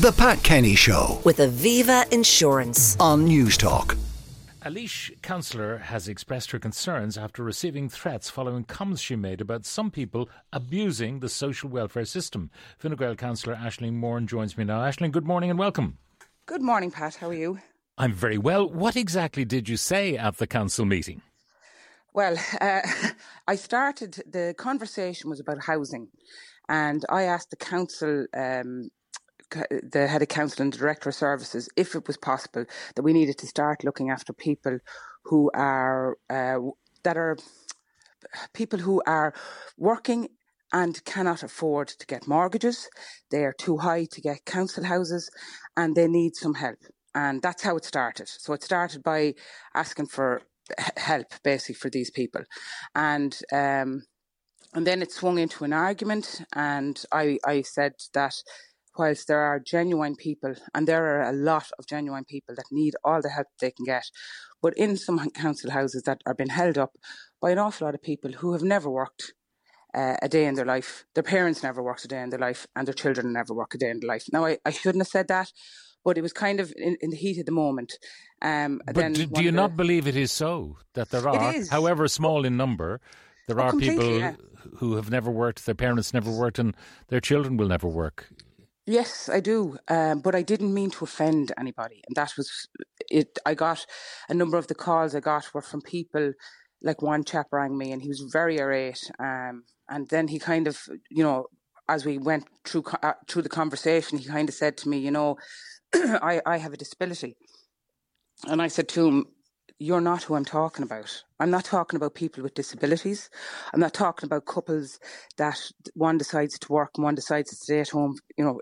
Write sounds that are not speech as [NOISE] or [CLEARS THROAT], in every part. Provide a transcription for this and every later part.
The Pat Kenny Show with Aviva Insurance. on Newstalk. A Laois councillor has expressed her concerns after receiving threats following comments she made about some people abusing the social welfare system. Fine Gael councillor Aisling Moran joins me now. Aisling, good morning and welcome. Good morning, Pat. How are you? I'm very well. What exactly did you say at the council meeting? Well, uh, [LAUGHS] I started, the conversation was about housing, and I asked the council, um, c- the head of council and the director of services, if it was possible that we needed to start looking after people who are, uh, that are people who are working and cannot afford to get mortgages. They are too high to get council houses and they need some help. And that's how it started. So it started by asking for help, basically, for these people. And, um, and then it swung into an argument. And I, I said that whilst there are genuine people, and there are a lot of genuine people that need all the help they can get, but in some council houses that are being held up by an awful lot of people who have never worked uh, a day in their life. Their parents never worked a day in their life, and their children never work a day in their life. Now, I, I shouldn't have said that, but it was kind of in, in the heat of the moment. Um, But do, do you of not believe it is so that there are, however small in number, there Oh, are people yeah. who have never worked, their parents never worked, and their children will never work? Yes, I do, um, but I didn't mean to offend anybody, and that was it. I got a number of the calls I got were from people, like one chap rang me, and he was very irate, um, and then he kind of, you know, as we went through uh, through the conversation, he kind of said to me, you know, [CLEARS THROAT] I I have a disability, and I said to him, you're not who I'm talking about. I'm not talking about people with disabilities. I'm not talking about couples that one decides to work and one decides to stay at home, you know,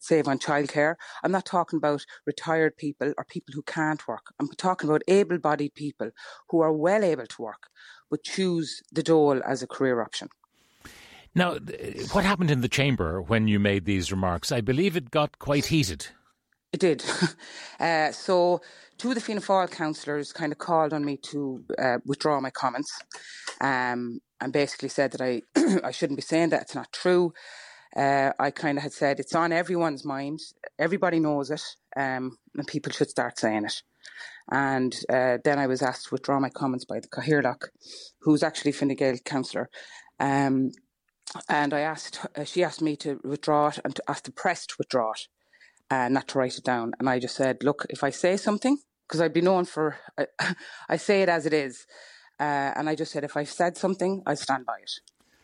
save on childcare. I'm not talking about retired people or people who can't work. I'm talking about able bodied people who are well able to work but choose the dole as a career option. Now, what happened in the chamber when you made these remarks? I believe it got quite heated. It did. [LAUGHS] uh, so, two of the Fianna Fáil councillors kind of called on me to uh, withdraw my comments um, and basically said that I, [CLEARS THROAT] I shouldn't be saying that. It's not true. Uh, I kind of had said it's on everyone's mind. Everybody knows it, um, and people should start saying it. And uh, then I was asked to withdraw my comments by the Cathaoirleach, who's actually Fine Gael councillor. Um, and I asked, uh, she asked me to withdraw it and to ask the press to withdraw it uh, not to write it down. And I just said, look, if I say something, because I'd be known for, [LAUGHS] I, I say it as it is. Uh, and I just said, if I've said something, I stand by it.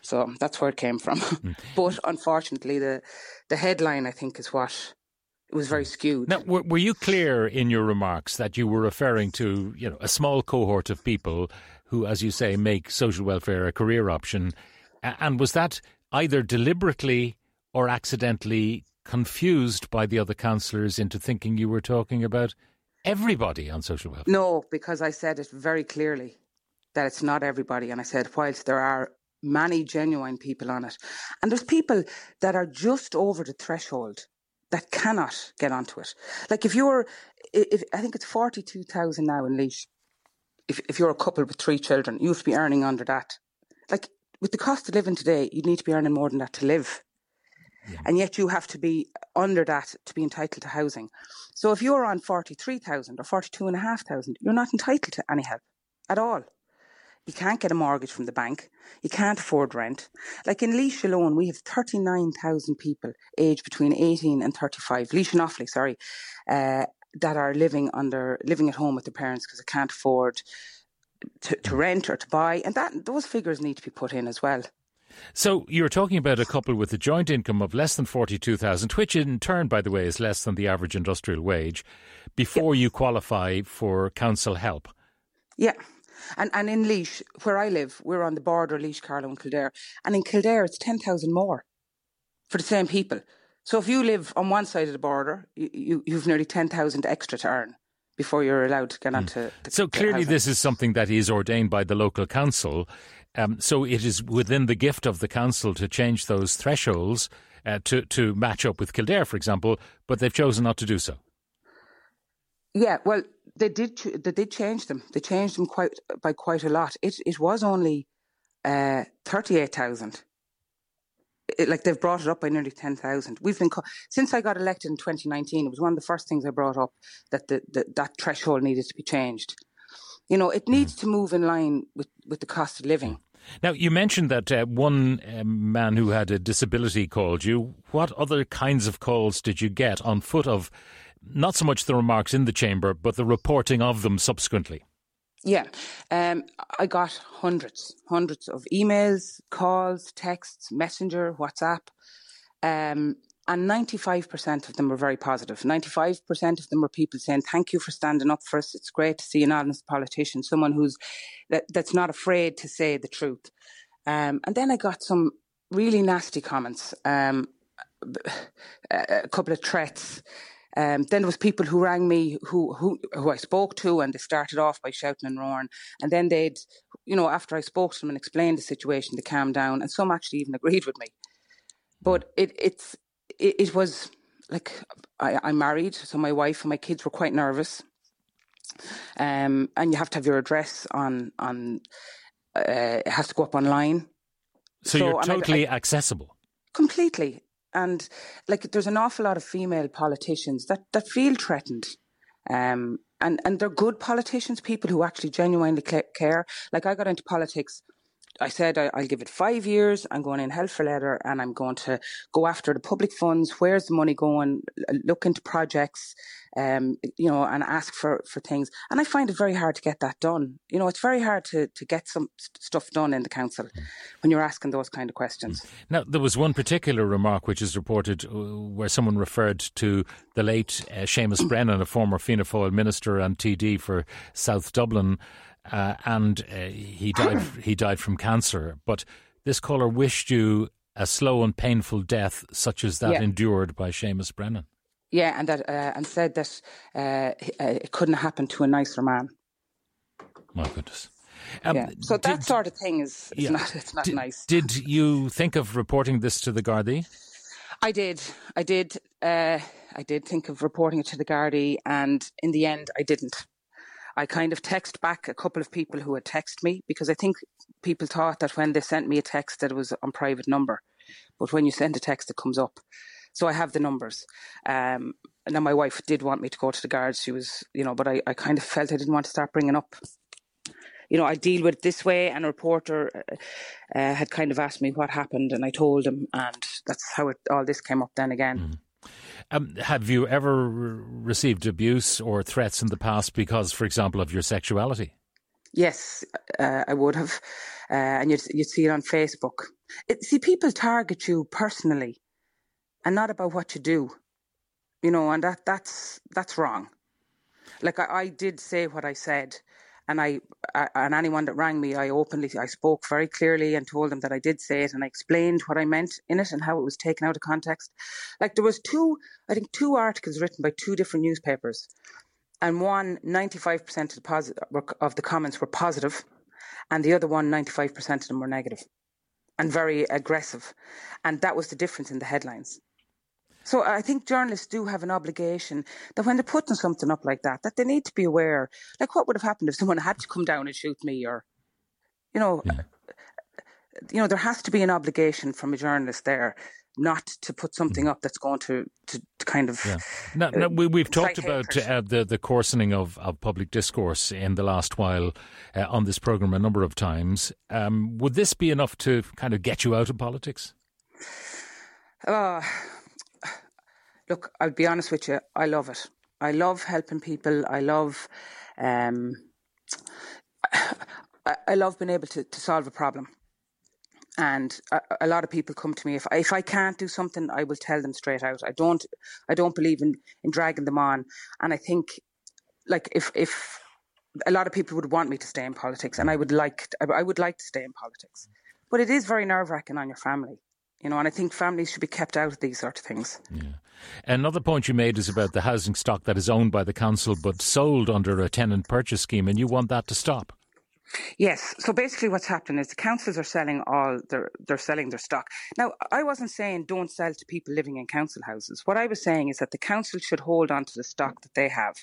So that's where it came from. [LAUGHS] but unfortunately, the the headline, I think, is what it was very skewed. Now, were, were you clear in your remarks that you were referring to, you know, a small cohort of people who, as you say, make social welfare a career option? And was that either deliberately or accidentally confused by the other councillors into thinking you were talking about everybody on social welfare? No, because I said it very clearly that it's not everybody. And I said, whilst there are many genuine people on it, and there's people that are just over the threshold that cannot get onto it. Like if you're, if, I think it's 42,000 now in Laois. If, if you're a couple with three children, you have to be earning under that. Like with the cost of living today, you'd need to be earning more than that to live. And yet you have to be under that to be entitled to housing. So if you're on 43,000 or 42,500, you're not entitled to any help at all. You can't get a mortgage from the bank. You can't afford rent. Like in Laois alone, we have 39,000 people aged between 18 and 35, Laois and Offaly, sorry, uh, that are living under, living at home with their parents because they can't afford to, to rent or to buy. And that, those figures need to be put in as well. So you were talking about a couple with a joint income of less than 42,000, which in turn, by the way, is less than the average industrial wage, before you qualify for council help. Yeah. And and in Laois, where I live, we're on the border, Laois, Carlow and Kildare. And in Kildare, it's 10,000 more for the same people. So if you live on one side of the border, you, you, you've nearly 10,000 extra to earn before you're allowed to get hmm. onto the So clearly, housing. this is something that is ordained by the local council. Um, so it is within the gift of the council to change those thresholds uh, to to match up with Kildare, for example. But they've chosen not to do so. Yeah, well, they did. They did change them. They changed them quite by quite a lot. It it was only uh, thirty eight thousand like they've brought it up by nearly 10,000. We've been, since I got elected in 2019, it was one of the first things I brought up that the, the, that threshold needed to be changed. You know, it needs to move in line with, with the cost of living. Now, you mentioned that uh, one uh, man who had a disability called you. What other kinds of calls did you get on foot of not so much the remarks in the chamber, but the reporting of them subsequently? Yeah, um, I got hundreds, hundreds of emails, calls, texts, messenger, WhatsApp. Um, and 95% of them were very positive. 95% of them were people saying, thank you for standing up for us. It's great to see an honest politician, someone who's, that, that's not afraid to say the truth. Um, and then I got some really nasty comments, um, a couple of threats. Um, then there was people who rang me who, who who I spoke to, and they started off by shouting and roaring, and then they'd, you know, after I spoke to them and explained the situation, they calmed down, and some actually even agreed with me. But it it's it, it was like I, I'm married, so my wife and my kids were quite nervous, um, and you have to have your address on on. Uh, it has to go up online. So, so you're totally I, I, accessible. Completely, and like there's an awful lot of female politicians that that feel threatened um, and and they're good politicians people who actually genuinely care like i got into politics I said I, will give it five years. I'm going in hell for leather, and I'm going to go after the public funds. Where's the money going? Look into projects, um, you know, and ask for, for things. And I find it very hard to get that done. You know, it's very hard to, to get some stuff done in the council when you're asking those kind of questions. Now, there was one particular remark which is reported uh, where someone referred to the late uh, Seamus [COUGHS] Brennan, a former Fianna Fáil minister and TD for South Dublin, uh, and uh, he died. he died from cancer. But this caller wished you a slow and painful death, such as that yeah. endured by Seamus Brennan. Yeah, and that uh, and said that uh, uh, it couldn't happen to a nicer man. My goodness. Um, yeah. So did, that sort of thing is yeah. not it's not did, nice. Did you think of reporting this to the Gardaí? I did. I did. Uh, I did think of reporting it to the Gardaí, and in the end, I didn't. I kind of text back a couple of people who had texted me because I think people thought that when they sent me a text that it was on private number, but when you send a text, it comes up. So I have the numbers. Um, and then my wife did want me to go to the guards. She was, you know, but I, I kind of felt I didn't want to start bringing up. You know, I deal with it this way, and a reporter uh, had kind of asked me what happened, and I told him, and that's how it, all this came up then again. Mm. Um, have you ever received abuse or threats in the past because, for example, of your sexuality? Yes, uh, I would have, uh, and you'd, you'd see it on Facebook. It, see, people target you personally and not about what you do. You know, and that that's that's wrong. Like I, I did say what I said, and I, I, and anyone that rang me, I openly I spoke very clearly and told them that I did say it, and I explained what I meant in it and how it was taken out of context. Like there was two, I think, two articles written by two different newspapers, and one 95% of the, posi- of the comments were positive, and the other one 95% of them were negative, and very aggressive, and that was the difference in the headlines. So I think journalists do have an obligation that when they're putting something up like that, that they need to be aware. Like, what would have happened if someone [LAUGHS] had to come down and shoot me, or, you know, yeah. you know, there has to be an obligation from a journalist there not to put something up that's going to, to, to kind of. Yeah. Now, now we, have talked about uh, the, the coarsening of, of public discourse in the last while uh, on this programme a number of times. Um, would this be enough to kind of get you out of politics? Uh, look, I'll be honest with you, I love it. I love helping people. I love, um, I, love being able to, to solve a problem. And a, a, lot of people come to me if I, if I can't do something, I will tell them straight out. I don't I don't believe in, in dragging them on. And I think, like if if a lot of people would want me to stay in politics, and I would like to, I would like to stay in politics, but it is very nerve wracking on your family you know, and I think families should be kept out of these sort of things. Yeah. Another point you made is about the housing stock that is owned by the council but sold under a tenant purchase scheme, and you want that to stop. Yes. So basically, what's happening is the councils are selling all their they're selling their stock. Now, I wasn't saying don't sell to people living in council houses. What I was saying is that the council should hold on to the stock that they have,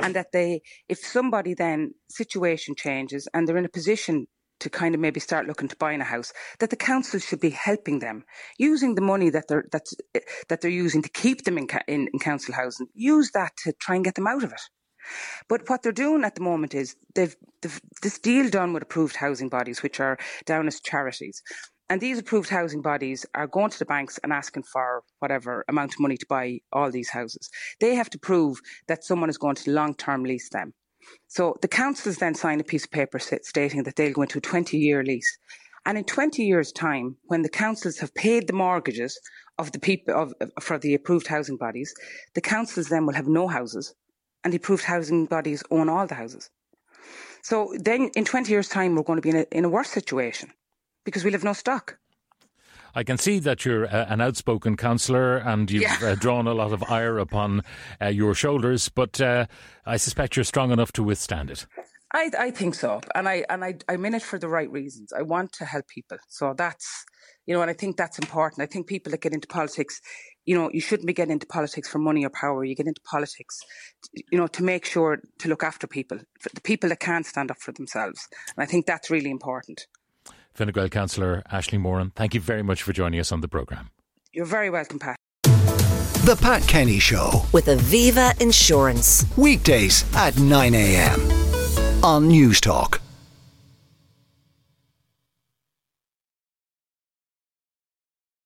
and that they, if somebody then situation changes and they're in a position to kind of maybe start looking to buying a house, that the council should be helping them using the money that they're that's eh, that they're using to keep them in, in, in council housing. Use that to try and get them out of it. But what they're doing at the moment is they've, they've this deal done with approved housing bodies, which are down as charities. And these approved housing bodies are going to the banks and asking for whatever amount of money to buy all these houses. They have to prove that someone is going to long term lease them. So the councils then sign a piece of paper stating that they'll go into a 20 year lease. And in 20 years' time, when the councils have paid the mortgages of the people of, for the approved housing bodies, the councils then will have no houses, and the approved housing bodies own all the houses. So then, in 20 years' time, we're going to be in a, in a worse situation because we'll have no stock. I can see that you're uh, an outspoken councillor and you've yeah. uh, drawn a lot of ire upon uh, your shoulders, but uh, I suspect you're strong enough to withstand it. I, I think so, and I and I I'm in it for the right reasons. I want to help people, so that's you know, and I think that's important. I think people that get into politics, you know, you shouldn't be getting into politics for money or power. You get into politics, you know, to make sure to look after people, the people that can't stand up for themselves, and I think that's really important. Fine Gael Councillor Aisling Moran, thank you very much for joining us on the programme. You're very welcome, Pat. The Pat Kenny Show with Aviva Insurance. Weekdays at 9 a.m. on Newstalk.